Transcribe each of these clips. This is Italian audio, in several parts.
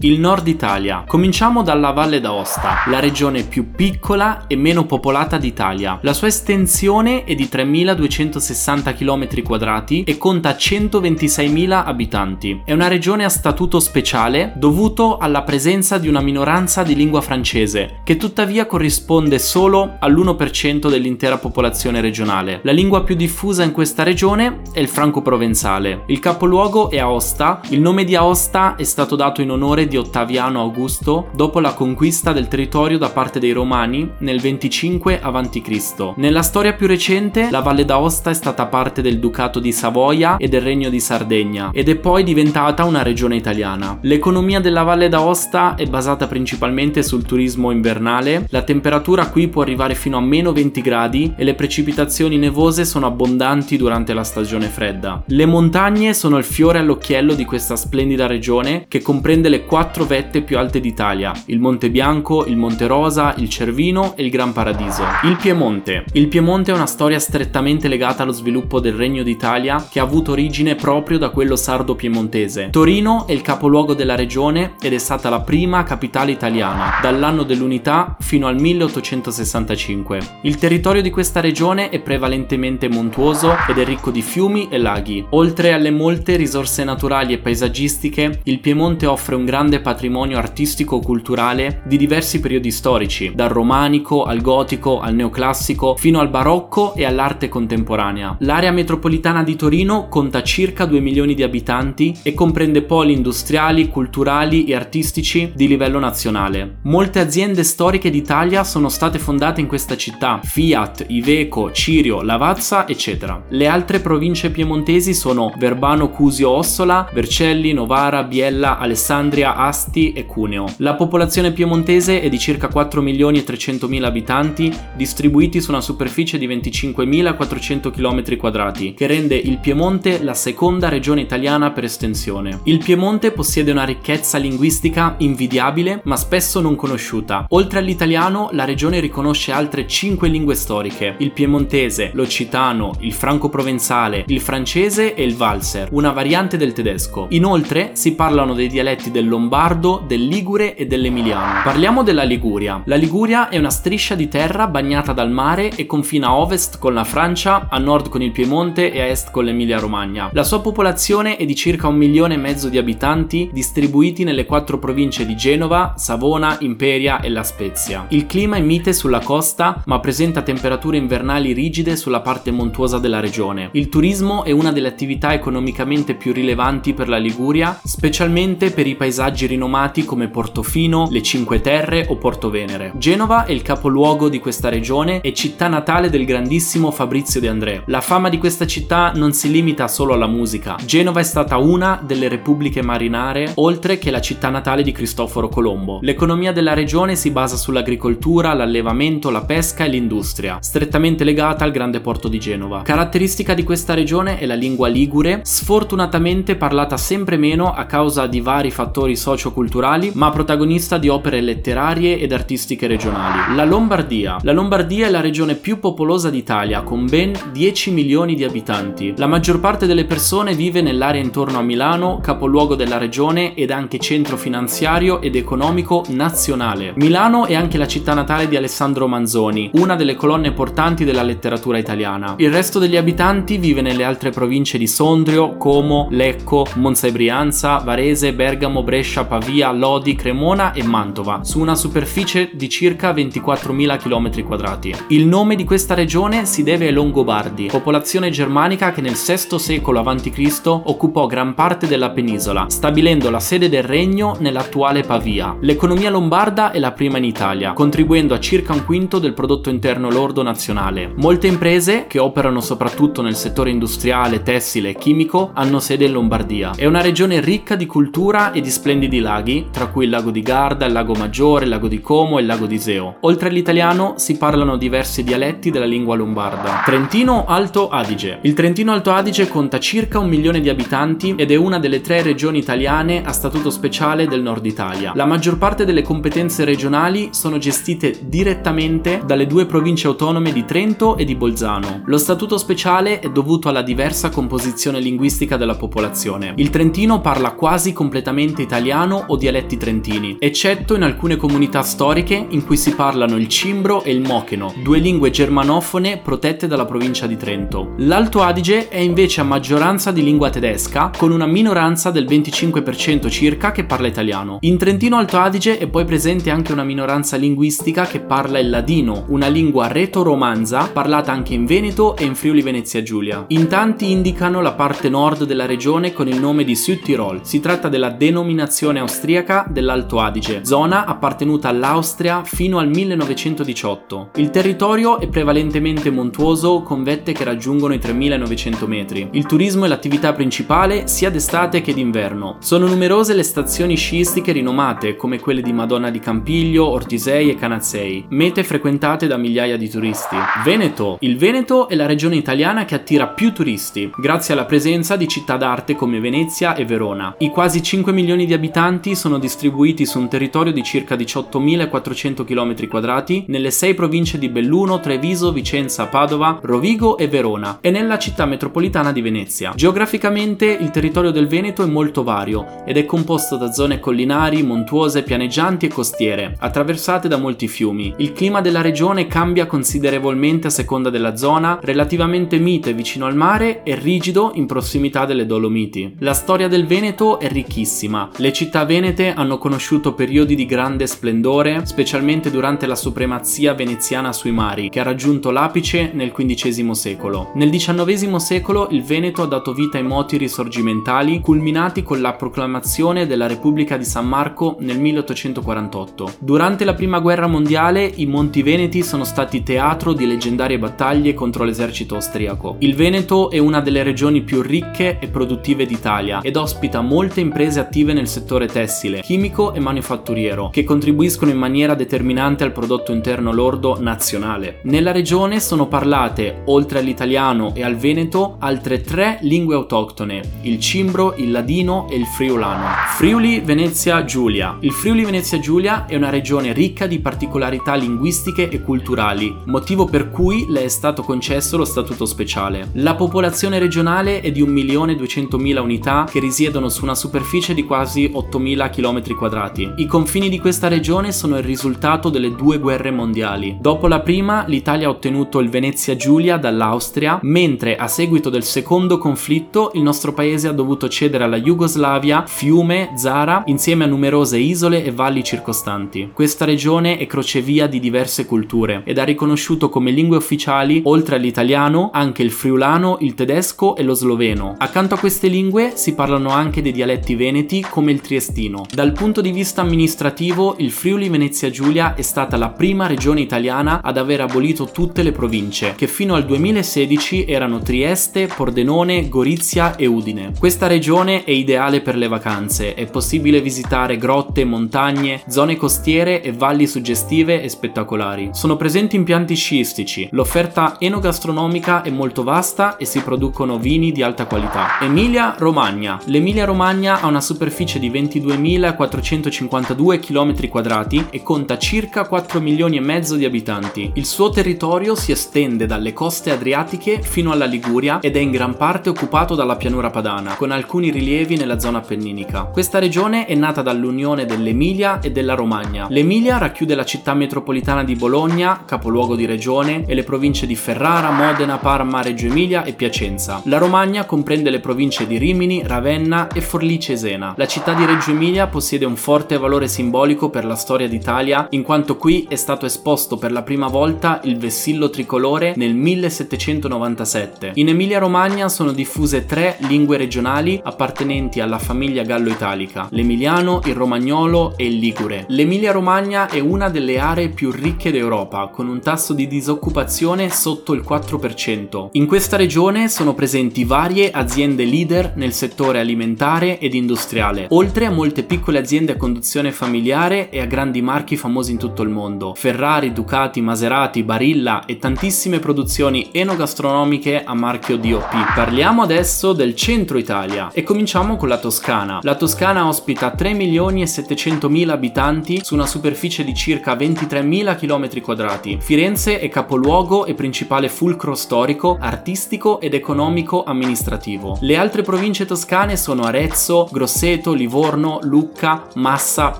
Il nord Italia. Cominciamo dalla Valle d'Aosta, la regione più piccola e meno popolata d'Italia. La sua estensione è di 3260 km quadrati e conta 126.000 abitanti. È una regione a statuto speciale dovuto alla presenza di una minoranza di lingua francese, che tuttavia corrisponde solo all'1% dell'intera popolazione regionale. La lingua più diffusa in questa regione è il franco-provenzale. Il capoluogo è Aosta, il nome di Aosta è stato dato in onore di Ottaviano Augusto dopo la conquista del territorio da parte dei Romani nel 25 a.C. Nella storia più recente, la Valle d'Aosta è stata parte del Ducato di Savoia e del Regno di Sardegna ed è poi diventata una regione italiana. L'economia della Valle d'Aosta è basata principalmente sul turismo invernale, la temperatura qui può arrivare fino a meno 20 gradi e le precipitazioni nevose sono abbondanti durante la stagione fredda. Le montagne sono il fiore all'occhiello di questa splendida regione che comprende le quattro quattro vette più alte d'Italia, il Monte Bianco, il Monte Rosa, il Cervino e il Gran Paradiso. Il Piemonte. Il Piemonte è una storia strettamente legata allo sviluppo del Regno d'Italia che ha avuto origine proprio da quello sardo-piemontese. Torino è il capoluogo della regione ed è stata la prima capitale italiana, dall'anno dell'unità fino al 1865. Il territorio di questa regione è prevalentemente montuoso ed è ricco di fiumi e laghi. Oltre alle molte risorse naturali e paesaggistiche, il Piemonte offre un grande grande patrimonio artistico-culturale di diversi periodi storici, dal romanico al gotico al neoclassico fino al barocco e all'arte contemporanea. L'area metropolitana di Torino conta circa 2 milioni di abitanti e comprende poli industriali, culturali e artistici di livello nazionale. Molte aziende storiche d'Italia sono state fondate in questa città, Fiat, Iveco, Cirio, Lavazza, eccetera. Le altre province piemontesi sono Verbano, Cusio, Ossola, Vercelli, Novara, Biella, Alessandria, Asti e Cuneo. La popolazione piemontese è di circa 4 milioni e 300 mila abitanti, distribuiti su una superficie di 25.400 km quadrati, che rende il Piemonte la seconda regione italiana per estensione. Il Piemonte possiede una ricchezza linguistica invidiabile, ma spesso non conosciuta. Oltre all'italiano, la regione riconosce altre 5 lingue storiche: il piemontese, l'occitano, il franco-provenzale, il francese e il valser, una variante del tedesco. Inoltre si parlano dei dialetti del lombardo lombardo, del ligure e dell'emiliano. Parliamo della Liguria. La Liguria è una striscia di terra bagnata dal mare e confina a ovest con la Francia, a nord con il Piemonte e a est con l'Emilia Romagna. La sua popolazione è di circa un milione e mezzo di abitanti distribuiti nelle quattro province di Genova, Savona, Imperia e La Spezia. Il clima è mite sulla costa ma presenta temperature invernali rigide sulla parte montuosa della regione. Il turismo è una delle attività economicamente più rilevanti per la Liguria, specialmente per i paesaggi villaggi rinomati come Portofino, le Cinque Terre o Porto Venere. Genova è il capoluogo di questa regione e città natale del grandissimo Fabrizio De André. La fama di questa città non si limita solo alla musica. Genova è stata una delle repubbliche marinare, oltre che la città natale di Cristoforo Colombo. L'economia della regione si basa sull'agricoltura, l'allevamento, la pesca e l'industria, strettamente legata al grande porto di Genova. Caratteristica di questa regione è la lingua ligure, sfortunatamente parlata sempre meno a causa di vari fattori sociali socioculturali, ma protagonista di opere letterarie ed artistiche regionali. La Lombardia. La Lombardia è la regione più popolosa d'Italia, con ben 10 milioni di abitanti. La maggior parte delle persone vive nell'area intorno a Milano, capoluogo della regione ed anche centro finanziario ed economico nazionale. Milano è anche la città natale di Alessandro Manzoni, una delle colonne portanti della letteratura italiana. Il resto degli abitanti vive nelle altre province di Sondrio, Como, Lecco, Monza e Brianza, Varese, Bergamo, Brescia, Brescia, Pavia, Lodi, Cremona e Mantova, su una superficie di circa 24.000 km2. Il nome di questa regione si deve ai Longobardi, popolazione germanica che nel VI secolo a.C. occupò gran parte della penisola, stabilendo la sede del regno nell'attuale Pavia. L'economia lombarda è la prima in Italia, contribuendo a circa un quinto del prodotto interno lordo nazionale. Molte imprese, che operano soprattutto nel settore industriale, tessile e chimico, hanno sede in Lombardia. È una regione ricca di cultura e di splendidi splendidi laghi, tra cui il lago di Garda, il lago Maggiore, il lago di Como e il lago di Seo. Oltre all'italiano si parlano diversi dialetti della lingua lombarda. Trentino Alto Adige. Il Trentino Alto Adige conta circa un milione di abitanti ed è una delle tre regioni italiane a statuto speciale del nord Italia. La maggior parte delle competenze regionali sono gestite direttamente dalle due province autonome di Trento e di Bolzano. Lo statuto speciale è dovuto alla diversa composizione linguistica della popolazione. Il Trentino parla quasi completamente italiano italiano o dialetti trentini, eccetto in alcune comunità storiche in cui si parlano il cimbro e il mocheno, due lingue germanofone protette dalla provincia di Trento. L'Alto Adige è invece a maggioranza di lingua tedesca, con una minoranza del 25% circa che parla italiano. In Trentino Alto Adige è poi presente anche una minoranza linguistica che parla il ladino, una lingua reto-romanza parlata anche in Veneto e in Friuli Venezia Giulia. In tanti indicano la parte nord della regione con il nome di Südtirol. Si tratta della denominazione austriaca dell'Alto Adige, zona appartenuta all'Austria fino al 1918. Il territorio è prevalentemente montuoso con vette che raggiungono i 3900 metri. Il turismo è l'attività principale sia d'estate che d'inverno. Sono numerose le stazioni sciistiche rinomate come quelle di Madonna di Campiglio, Ortisei e Canazzei, mete frequentate da migliaia di turisti. Veneto. Il Veneto è la regione italiana che attira più turisti, grazie alla presenza di città d'arte come Venezia e Verona. I quasi 5 milioni di abitanti sono distribuiti su un territorio di circa 18.400 km2 nelle sei province di Belluno, Treviso, Vicenza, Padova, Rovigo e Verona e nella città metropolitana di Venezia. Geograficamente il territorio del Veneto è molto vario ed è composto da zone collinari, montuose, pianeggianti e costiere, attraversate da molti fiumi. Il clima della regione cambia considerevolmente a seconda della zona, relativamente mite vicino al mare e rigido in prossimità delle Dolomiti. La storia del Veneto è ricchissima. Le città venete hanno conosciuto periodi di grande splendore, specialmente durante la supremazia veneziana sui mari, che ha raggiunto l'apice nel XV secolo. Nel XIX secolo il Veneto ha dato vita ai moti risorgimentali, culminati con la proclamazione della Repubblica di San Marco nel 1848. Durante la Prima Guerra Mondiale i Monti Veneti sono stati teatro di leggendarie battaglie contro l'esercito austriaco. Il Veneto è una delle regioni più ricche e produttive d'Italia ed ospita molte imprese attive nel settore tessile, chimico e manifatturiero, che contribuiscono in maniera determinante al prodotto interno lordo nazionale. Nella regione sono parlate, oltre all'italiano e al veneto, altre tre lingue autoctone, il cimbro, il ladino e il friulano. Friuli Venezia Giulia. Il Friuli Venezia Giulia è una regione ricca di particolarità linguistiche e culturali, motivo per cui le è stato concesso lo statuto speciale. La popolazione regionale è di 1.200.000 unità che risiedono su una superficie di quasi 8.000 km2. I confini di questa regione sono il risultato delle due guerre mondiali. Dopo la prima, l'Italia ha ottenuto il Venezia Giulia dall'Austria, mentre a seguito del secondo conflitto il nostro paese ha dovuto cedere alla Jugoslavia Fiume, Zara, insieme a numerose isole e valli circostanti. Questa regione è crocevia di diverse culture ed ha riconosciuto come lingue ufficiali, oltre all'italiano, anche il friulano, il tedesco e lo sloveno. Accanto a queste lingue si parlano anche dei dialetti veneti come il triestino. Dal punto di vista amministrativo, il Friuli Venezia Giulia è stata la prima regione italiana ad aver abolito tutte le province, che fino al 2016 erano Trieste, Pordenone, Gorizia e Udine. Questa regione è ideale per le vacanze, è possibile visitare grotte, montagne, zone costiere e valli suggestive e spettacolari. Sono presenti impianti sciistici, l'offerta enogastronomica è molto vasta e si producono vini di alta qualità. Emilia Romagna. L'Emilia Romagna ha una superficie di 22.452 km2 e conta circa 4 milioni e mezzo di abitanti. Il suo territorio si estende dalle coste adriatiche fino alla Liguria ed è in gran parte occupato dalla pianura padana, con alcuni rilievi nella zona appenninica. Questa regione è nata dall'unione dell'Emilia e della Romagna. L'Emilia racchiude la città metropolitana di Bologna, capoluogo di regione, e le province di Ferrara, Modena, Parma, Reggio Emilia e Piacenza. La Romagna comprende le province di Rimini, Ravenna e Forlì Cesena. La città di Reggio Emilia possiede un forte valore simbolico per la storia d'Italia, in quanto qui è stato esposto per la prima volta il vessillo tricolore nel 1797. In Emilia-Romagna sono diffuse tre lingue regionali appartenenti alla famiglia gallo-italica, l'emiliano, il romagnolo e il ligure. L'Emilia-Romagna è una delle aree più ricche d'Europa, con un tasso di disoccupazione sotto il 4%. In questa regione sono presenti varie aziende leader nel settore alimentare ed industriale, oltre a molte piccole aziende a conduzione familiare e a grandi marchi famosi in tutto il mondo. Ferrari, Ducati, Maserati, Barilla e tantissime produzioni enogastronomiche a marchio DOP. Parliamo adesso del centro Italia e cominciamo con la Toscana. La Toscana ospita 3 milioni e 700 mila abitanti su una superficie di circa 23.000 km2. Firenze è capoluogo e principale fulcro storico, artistico ed economico amministrativo. Le altre province toscane sono Arezzo, Grosseto, Livorno, Livorno, Lucca, Massa,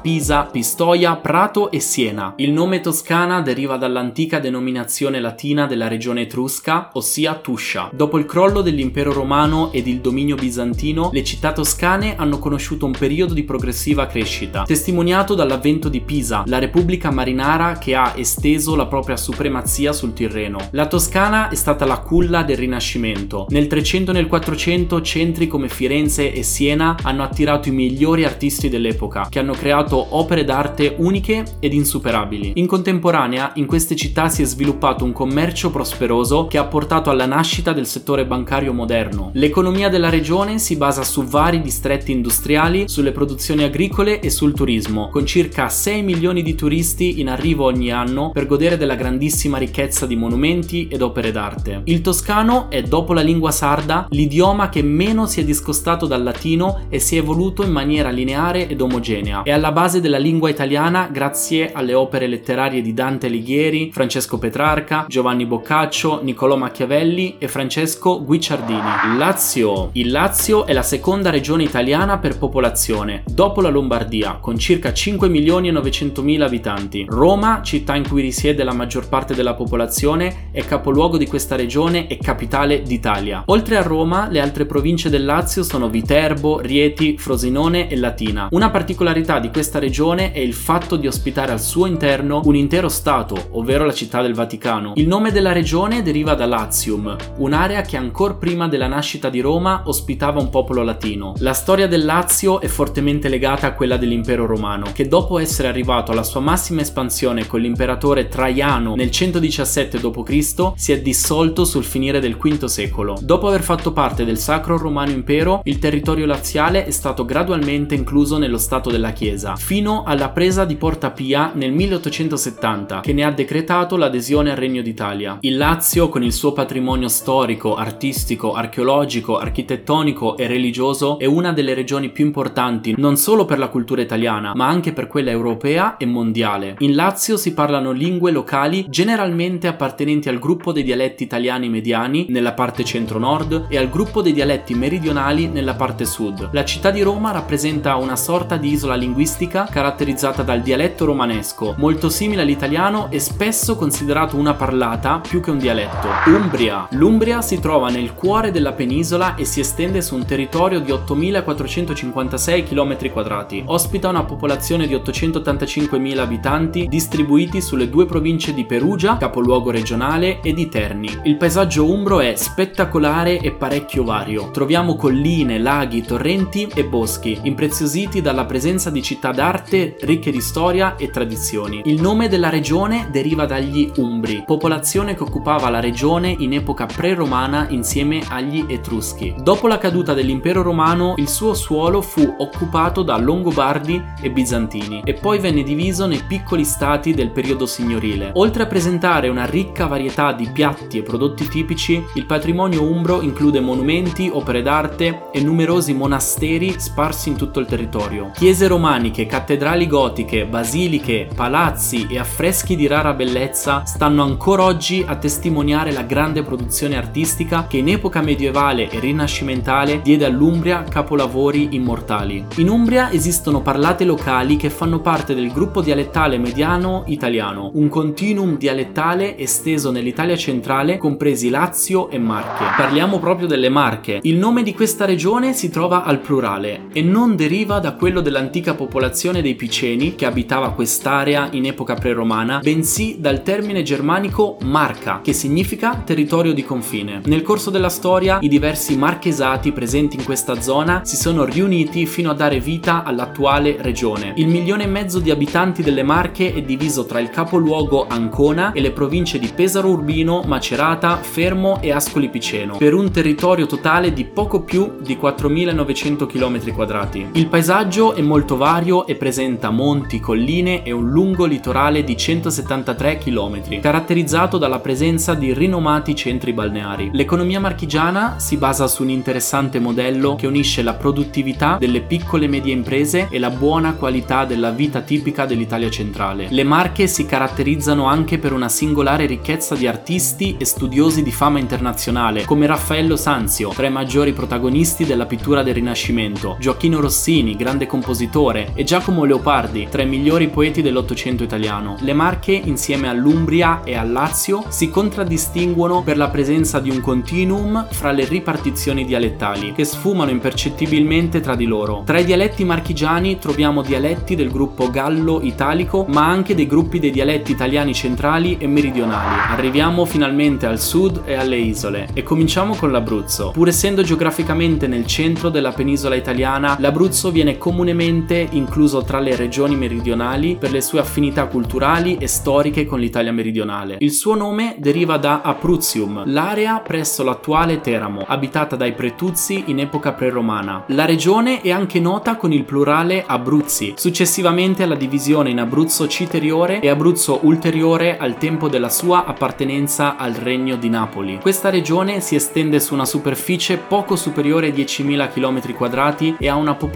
Pisa, Pistoia, Prato e Siena. Il nome Toscana deriva dall'antica denominazione latina della regione etrusca, ossia Tuscia. Dopo il crollo dell'impero romano ed il dominio bizantino, le città toscane hanno conosciuto un periodo di progressiva crescita, testimoniato dall'avvento di Pisa, la repubblica marinara che ha esteso la propria supremazia sul Tirreno. La Toscana è stata la culla del Rinascimento. Nel 300 e nel 400 centri come Firenze e Siena hanno attirato i migliori artisti dell'epoca, che hanno creato opere d'arte uniche ed insuperabili. In contemporanea, in queste città si è sviluppato un commercio prosperoso che ha portato alla nascita del settore bancario moderno. L'economia della regione si basa su vari distretti industriali, sulle produzioni agricole e sul turismo, con circa 6 milioni di turisti in arrivo ogni anno per godere della grandissima ricchezza di monumenti ed opere d'arte. Il toscano è, dopo la lingua sarda, l'idioma che meno si è discostato dal latino e si è evoluto in maniera lineare ed omogenea. È alla base della lingua italiana grazie alle opere letterarie di Dante Alighieri, Francesco Petrarca, Giovanni Boccaccio, Niccolò Machiavelli e Francesco Guicciardini. Lazio. Il Lazio è la seconda regione italiana per popolazione, dopo la Lombardia, con circa 5 milioni e 900 mila abitanti. Roma, città in cui risiede la maggior parte della popolazione, è capoluogo di questa regione e capitale d'Italia. Oltre a Roma, le altre province del Lazio sono Viterbo, Rieti, Frosinone e Latina. Una particolarità di questa regione è il fatto di ospitare al suo interno un intero stato, ovvero la città del Vaticano. Il nome della regione deriva da Latium, un'area che ancora prima della nascita di Roma ospitava un popolo latino. La storia del Lazio è fortemente legata a quella dell'impero romano, che dopo essere arrivato alla sua massima espansione con l'imperatore Traiano nel 117 d.C., si è dissolto sul finire del V secolo. Dopo aver fatto parte del Sacro Romano Impero, il territorio laziale è stato gradualmente incluso nello Stato della Chiesa, fino alla presa di Porta Pia nel 1870, che ne ha decretato l'adesione al Regno d'Italia. Il Lazio, con il suo patrimonio storico, artistico, archeologico, architettonico e religioso, è una delle regioni più importanti non solo per la cultura italiana, ma anche per quella europea e mondiale. In Lazio si parlano lingue locali generalmente appartenenti al gruppo dei dialetti italiani mediani nella parte centro-nord e al gruppo dei dialetti meridionali nella parte sud. La città di Roma rappresenta una sorta di isola linguistica caratterizzata dal dialetto romanesco, molto simile all'italiano e spesso considerato una parlata più che un dialetto. Umbria. L'Umbria si trova nel cuore della penisola e si estende su un territorio di 8456 km2. Ospita una popolazione di 885.000 abitanti distribuiti sulle due province di Perugia, capoluogo regionale, e di Terni. Il paesaggio umbro è spettacolare e parecchio vario. Troviamo colline, laghi, torrenti e boschi, impreziositi dalla presenza di città d'arte ricche di storia e tradizioni. Il nome della regione deriva dagli Umbri, popolazione che occupava la regione in epoca pre-romana insieme agli Etruschi. Dopo la caduta dell'impero romano, il suo suolo fu occupato da Longobardi e Bizantini e poi venne diviso nei piccoli stati del periodo signorile. Oltre a presentare una ricca varietà di piatti e prodotti tipici, il patrimonio umbro include monumenti, opere d'arte e numerosi monasteri sparsi in tutto il territorio. Chiese romaniche, cattedrali gotiche, basiliche, palazzi e affreschi di rara bellezza stanno ancora oggi a testimoniare la grande produzione artistica che in epoca medievale e rinascimentale diede all'Umbria capolavori immortali. In Umbria esistono parlate locali che fanno parte del gruppo dialettale mediano italiano, un continuum dialettale esteso nell'Italia centrale, compresi Lazio e Marche. Parliamo proprio delle Marche. Il nome di questa regione si trova al plurale e non deriva da quello dell'antica popolazione dei Piceni che abitava quest'area in epoca preromana, bensì dal termine germanico Marca, che significa territorio di confine. Nel corso della storia i diversi marchesati presenti in questa zona si sono riuniti fino a dare vita all'attuale regione. Il milione e mezzo di abitanti delle Marche è diviso tra il capoluogo Ancona e le province di Pesaro Urbino, Macerata, Fermo e Ascoli Piceno, per un territorio totale di poco più di 4.900 km2. Il paesaggio è molto vario e presenta monti, colline e un lungo litorale di 173 km, caratterizzato dalla presenza di rinomati centri balneari. L'economia marchigiana si basa su un interessante modello che unisce la produttività delle piccole e medie imprese e la buona qualità della vita tipica dell'Italia centrale. Le Marche si caratterizzano anche per una singolare ricchezza di artisti e studiosi di fama internazionale, come Raffaello Sanzio, tra i maggiori protagonisti della pittura del Rinascimento, Gioacchino Rossini, grande compositore, e Giacomo Leopardi, tra i migliori poeti dell'Ottocento italiano. Le Marche, insieme all'Umbria e al Lazio, si contraddistinguono per la presenza di un continuum fra le ripartizioni dialettali, che sfumano impercettibilmente tra di loro. Tra i dialetti marchigiani troviamo dialetti del gruppo gallo-italico, ma anche dei gruppi dei dialetti italiani centrali e meridionali. Arriviamo finalmente al sud e alle isole e cominciamo con l'Abruzzo. Pur essendo geograficamente nel centro della penisola italiana, l'Abruzzo viene comunemente incluso tra le regioni meridionali per le sue affinità culturali e storiche con l'Italia meridionale. Il suo nome deriva da Abruzzium, l'area presso l'attuale Teramo, abitata dai Pretuzzi in epoca preromana. La regione è anche nota con il plurale Abruzzi, successivamente alla divisione in Abruzzo citeriore e Abruzzo ulteriore al tempo della sua appartenenza al regno di Napoli. Questa regione si estende su una superficie poco superiore ai 10.000 km2 e ha una popolazione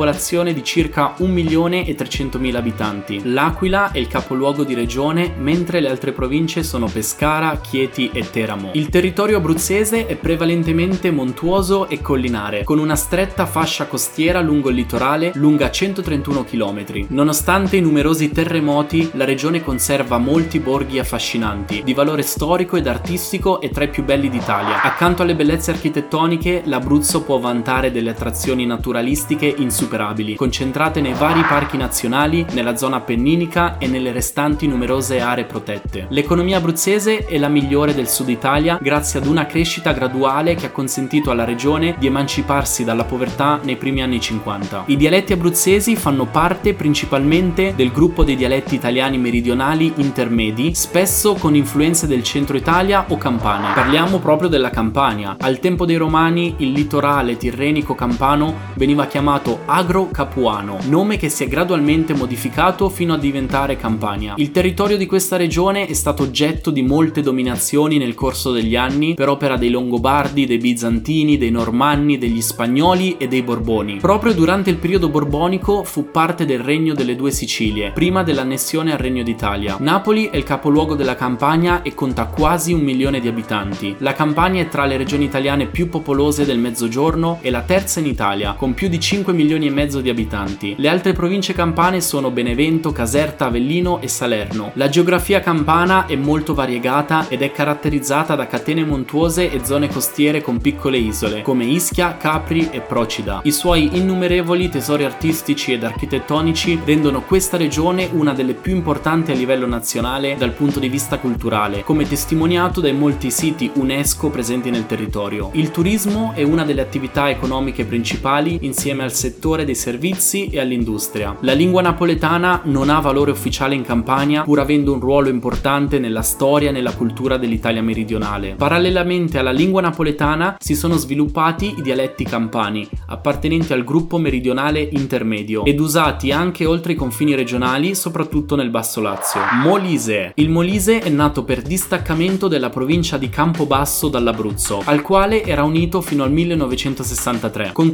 di circa 1.300.000 abitanti. L'Aquila è il capoluogo di regione, mentre le altre province sono Pescara, Chieti e Teramo. Il territorio abruzzese è prevalentemente montuoso e collinare, con una stretta fascia costiera lungo il litorale lunga 131 km. Nonostante i numerosi terremoti, la regione conserva molti borghi affascinanti, di valore storico ed artistico e tra i più belli d'Italia. Accanto alle bellezze architettoniche, l'Abruzzo può vantare delle attrazioni naturalistiche insuperabili, concentrate nei vari parchi nazionali, nella zona appenninica e nelle restanti numerose aree protette. L'economia abruzzese è la migliore del sud Italia grazie ad una crescita graduale che ha consentito alla regione di emanciparsi dalla povertà nei primi anni 50. I dialetti abruzzesi fanno parte principalmente del gruppo dei dialetti italiani meridionali intermedi, spesso con influenze del centro Italia o Campania. Parliamo proprio della Campania. Al tempo dei Romani il litorale tirrenico campano veniva chiamato Agro Capuano, nome che si è gradualmente modificato fino a diventare Campania. Il territorio di questa regione è stato oggetto di molte dominazioni nel corso degli anni per opera dei Longobardi, dei Bizantini, dei Normanni, degli Spagnoli e dei Borboni. Proprio durante il periodo borbonico fu parte del regno delle due Sicilie, prima dell'annessione al Regno d'Italia. Napoli è il capoluogo della Campania e conta quasi un milione di abitanti. La Campania è tra le regioni italiane più popolose del Mezzogiorno e la terza in Italia, con più di 5 milioni e mezzo di abitanti. Le altre province campane sono Benevento, Caserta, Avellino e Salerno. La geografia campana è molto variegata ed è caratterizzata da catene montuose e zone costiere con piccole isole, come Ischia, Capri e Procida. I suoi innumerevoli tesori artistici ed architettonici rendono questa regione una delle più importanti a livello nazionale dal punto di vista culturale, come testimoniato dai molti siti UNESCO presenti nel territorio. Il turismo è una delle attività economiche principali insieme al settore dei servizi e all'industria. La lingua napoletana non ha valore ufficiale in Campania, pur avendo un ruolo importante nella storia e nella cultura dell'Italia meridionale. Parallelamente alla lingua napoletana si sono sviluppati i dialetti campani, appartenenti al gruppo meridionale intermedio, ed usati anche oltre i confini regionali, soprattutto nel Basso Lazio. Molise. Il Molise è nato per distaccamento della provincia di Campobasso dall'Abruzzo, al quale era unito fino al 1963. Con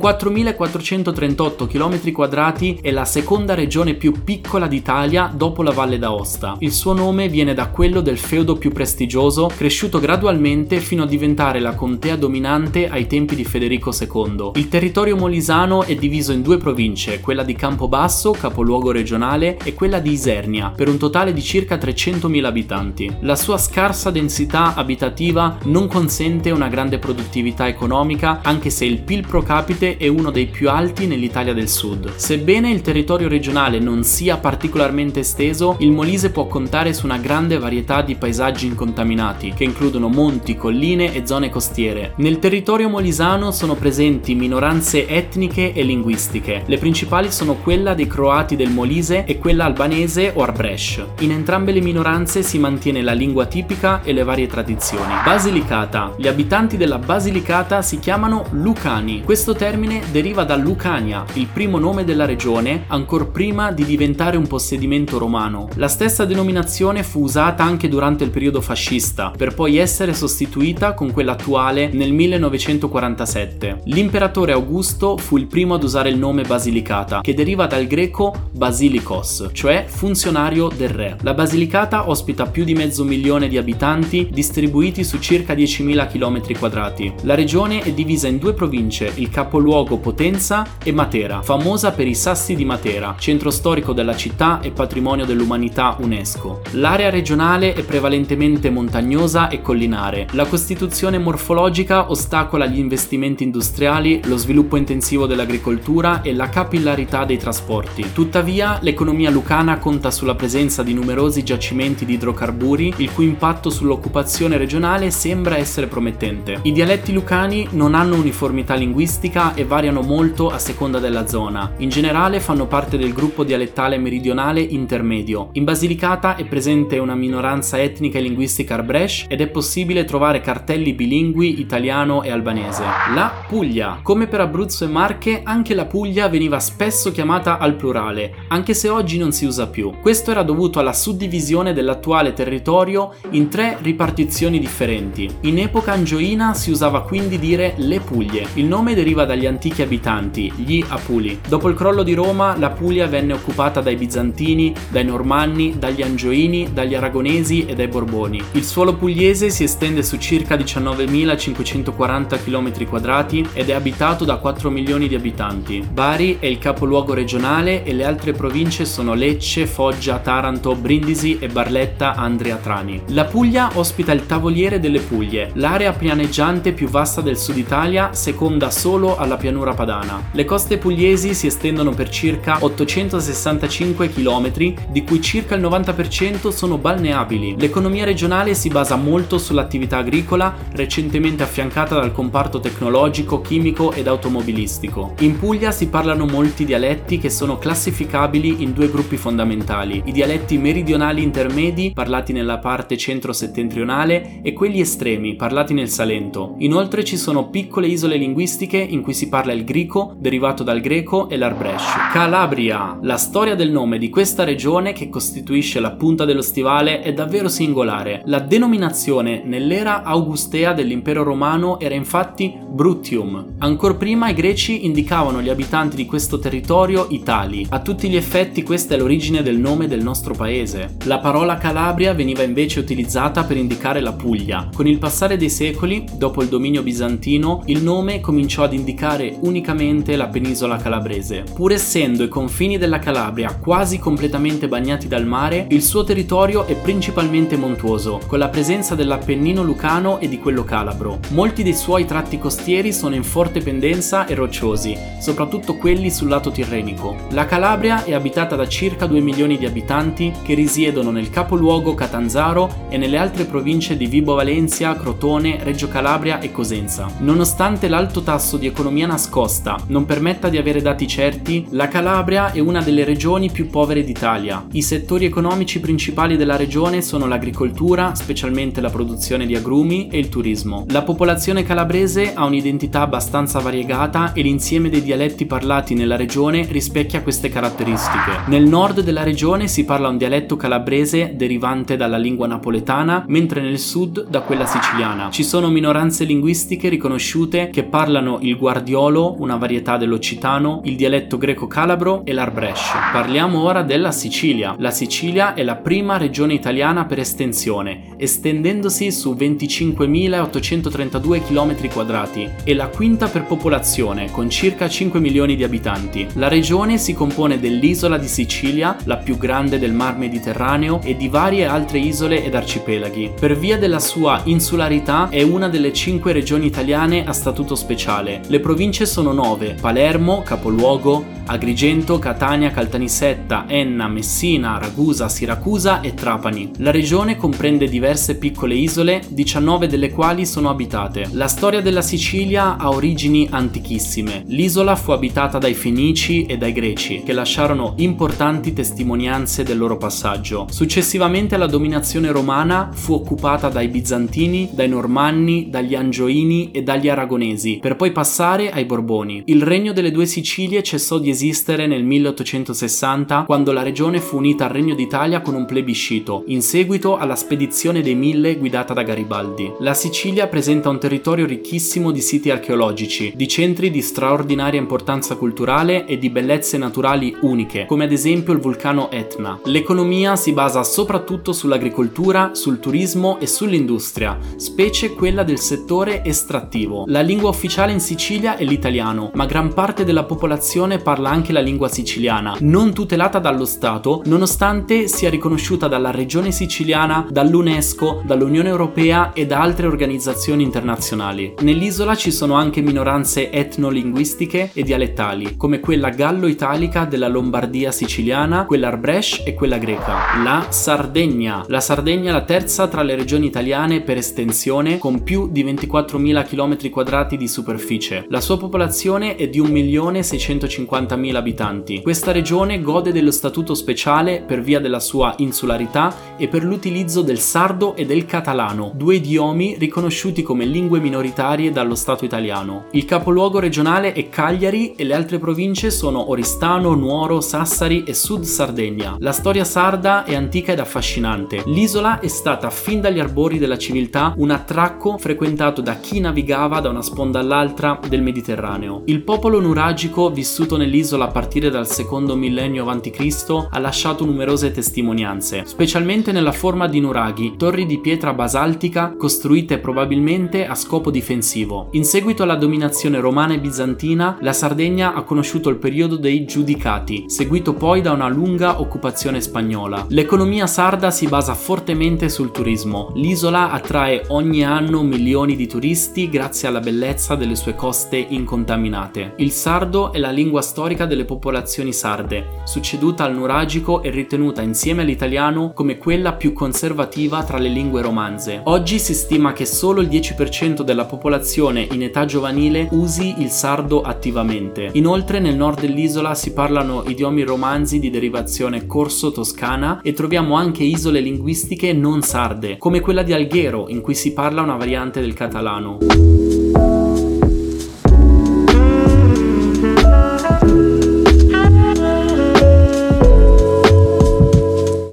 4.438 km2 è la seconda regione più piccola d'Italia dopo la Valle d'Aosta. Il suo nome viene da quello del feudo più prestigioso, cresciuto gradualmente fino a diventare la contea dominante ai tempi di Federico II. Il territorio molisano è diviso in due province, quella di Campobasso, capoluogo regionale, e quella di Isernia, per un totale di circa 300.000 abitanti. La sua scarsa densità abitativa non consente una grande produttività economica, anche se il PIL pro capite è uno dei più alti nell'Italia del Sud. Sebbene il territorio regionale non sia particolarmente esteso, il Molise può contare su una grande varietà di paesaggi incontaminati, che includono monti, colline e zone costiere. Nel territorio molisano sono presenti minoranze etniche e linguistiche. Le principali sono quella dei croati del Molise e quella albanese o arbresh. In entrambe le minoranze si mantiene la lingua tipica e le varie tradizioni. Basilicata. Gli abitanti della Basilicata si chiamano Lucani. Questo termine deriva da Lucania, il primo nome della regione, ancor prima di diventare un possedimento romano. La stessa denominazione fu usata anche durante il periodo fascista, per poi essere sostituita con quella attuale nel 1947. L'imperatore Augusto fu il primo ad usare il nome Basilicata, che deriva dal greco basilikos, cioè funzionario del re. La Basilicata ospita più di mezzo milione di abitanti distribuiti su circa 10.000 km2. La regione è divisa in due province, il capoluogo Potenza e Matera Matera, famosa per i Sassi di Matera, centro storico della città e patrimonio dell'umanità UNESCO. L'area regionale è prevalentemente montagnosa e collinare. La costituzione morfologica ostacola gli investimenti industriali, lo sviluppo intensivo dell'agricoltura e la capillarità dei trasporti. Tuttavia, l'economia lucana conta sulla presenza di numerosi giacimenti di idrocarburi, il cui impatto sull'occupazione regionale sembra essere promettente. I dialetti lucani non hanno uniformità linguistica e variano molto a seconda della zona. In generale fanno parte del gruppo dialettale meridionale intermedio. In Basilicata è presente una minoranza etnica e linguistica arbresh ed è possibile trovare cartelli bilingui italiano e albanese. La Puglia. Come per Abruzzo e Marche, anche la Puglia veniva spesso chiamata al plurale, anche se oggi non si usa più. Questo era dovuto alla suddivisione dell'attuale territorio in tre ripartizioni differenti. In epoca angioina si usava quindi dire le Puglie. Il nome deriva dagli antichi abitanti, gli Apuli. Dopo il crollo di Roma, la Puglia venne occupata dai bizantini, dai normanni, dagli angioini, dagli aragonesi e dai borboni. Il suolo pugliese si estende su circa 19.540 km2 ed è abitato da 4 milioni di abitanti. Bari è il capoluogo regionale e le altre province sono Lecce, Foggia, Taranto, Brindisi e Barletta Andria Trani. La Puglia ospita il Tavoliere delle Puglie, l'area pianeggiante più vasta del sud Italia, seconda solo alla pianura padana. Le coste pugliesi si estendono per circa 865 km, di cui circa il 90% sono balneabili. L'economia regionale si basa molto sull'attività agricola, recentemente affiancata dal comparto tecnologico, chimico ed automobilistico. In Puglia si parlano molti dialetti che sono classificabili in due gruppi fondamentali, i dialetti meridionali intermedi parlati nella parte centro-settentrionale e quelli estremi parlati nel Salento. Inoltre ci sono piccole isole linguistiche in cui si parla il greco, derivato dal greco, e l'arbresh. Calabria. La storia del nome di questa regione che costituisce la punta dello stivale è davvero singolare. La denominazione nell'era augustea dell'impero romano era infatti Bruttium. Ancor prima i greci indicavano gli abitanti di questo territorio Itali. A tutti gli effetti questa è l'origine del nome del nostro paese. La parola Calabria veniva invece utilizzata per indicare la Puglia. Con il passare dei secoli, dopo il dominio bizantino, il nome cominciò ad indicare unicamente la penisola calabrese. Pur essendo i confini della Calabria quasi completamente bagnati dal mare, il suo territorio è principalmente montuoso, con la presenza dell'Appennino lucano e di quello calabro. Molti dei suoi tratti costieri sono in forte pendenza e rocciosi, soprattutto quelli sul lato tirrenico. La Calabria è abitata da circa 2 milioni di abitanti che risiedono nel capoluogo Catanzaro e nelle altre province di Vibo Valencia, Crotone, Reggio Calabria e Cosenza. Nonostante l'alto tasso di economia nascosta non permetta di avere dati certi, la Calabria è una delle regioni più povere d'Italia. I settori economici principali della regione sono l'agricoltura, specialmente la produzione di agrumi, e il turismo. La popolazione calabrese ha un'identità abbastanza variegata e l'insieme dei dialetti parlati nella regione rispecchia queste caratteristiche. Nel nord della regione si parla un dialetto calabrese derivante dalla lingua napoletana, mentre nel sud da quella siciliana. Ci sono minoranze linguistiche riconosciute che parlano il guardiolo, una varietà dell'occitano, il dialetto greco-calabro e l'arbresh. Parliamo ora della Sicilia. La Sicilia è la prima regione italiana per estensione, estendendosi su 25.832 km2 e la quinta per popolazione, con circa 5 milioni di abitanti. La regione si compone dell'isola di Sicilia, la più grande del mar Mediterraneo, e di varie altre isole ed arcipelaghi. Per via della sua insularità è una delle cinque regioni italiane a statuto speciale. Le province sono nove: Palermo, capoluogo, Agrigento, Catania, Caltanissetta, Enna, Messina, Ragusa, Siracusa e Trapani. La regione comprende diverse piccole isole, 19 delle quali sono abitate. La storia della Sicilia ha origini antichissime. L'isola fu abitata dai Fenici e dai Greci, che lasciarono importanti testimonianze del loro passaggio. Successivamente alla dominazione romana fu occupata dai Bizantini, dai Normanni, dagli Angioini e dagli Aragonesi, per poi passare ai Borboni. Il regno delle due Sicilie cessò di esistere nel 1860 quando la regione fu unita al Regno d'Italia con un plebiscito, in seguito alla spedizione dei Mille guidata da Garibaldi. La Sicilia presenta un territorio ricchissimo di siti archeologici, di centri di straordinaria importanza culturale e di bellezze naturali uniche, come ad esempio il vulcano Etna. L'economia si basa soprattutto sull'agricoltura, sul turismo e sull'industria, specie quella del settore estrattivo. La lingua ufficiale in Sicilia è l'italiano, ma gran parte parte della popolazione parla anche la lingua siciliana, non tutelata dallo Stato, nonostante sia riconosciuta dalla regione siciliana, dall'UNESCO, dall'Unione Europea e da altre organizzazioni internazionali. Nell'isola ci sono anche minoranze etnolinguistiche e dialettali, come quella gallo-italica della Lombardia siciliana, quella arbresh e quella greca. La Sardegna. La Sardegna è la terza tra le regioni italiane per estensione, con più di 24.000 km2 di superficie. La sua popolazione è di 1.650.000 abitanti. Questa regione gode dello statuto speciale per via della sua insularità e per l'utilizzo del sardo e del catalano, due idiomi riconosciuti come lingue minoritarie dallo Stato italiano. Il capoluogo regionale è Cagliari e le altre province sono Oristano, Nuoro, Sassari e Sud Sardegna. La storia sarda è antica ed affascinante. L'isola è stata fin dagli arbori della civiltà un attracco frequentato da chi navigava da una sponda all'altra del Mediterraneo. Il popolo nuragico vissuto nell'isola a partire dal secondo millennio a.C. ha lasciato numerose testimonianze, specialmente nella forma di nuraghi, torri di pietra basaltica costruite probabilmente a scopo difensivo. In seguito alla dominazione romana e bizantina, la Sardegna ha conosciuto il periodo dei giudicati, seguito poi da una lunga occupazione spagnola. L'economia sarda si basa fortemente sul turismo. L'isola attrae ogni anno milioni di turisti grazie alla bellezza delle sue coste incontaminate. Il sardo è la lingua storica delle popolazioni sarde, succeduta al nuragico e ritenuta insieme all'italiano come quella più conservativa tra le lingue romanze. Oggi si stima che solo il 10% della popolazione in età giovanile usi il sardo attivamente. Inoltre nel nord dell'isola si parlano idiomi romanzi di derivazione corso-toscana e troviamo anche isole linguistiche non sarde, come quella di Alghero, in cui si parla una variante del catalano.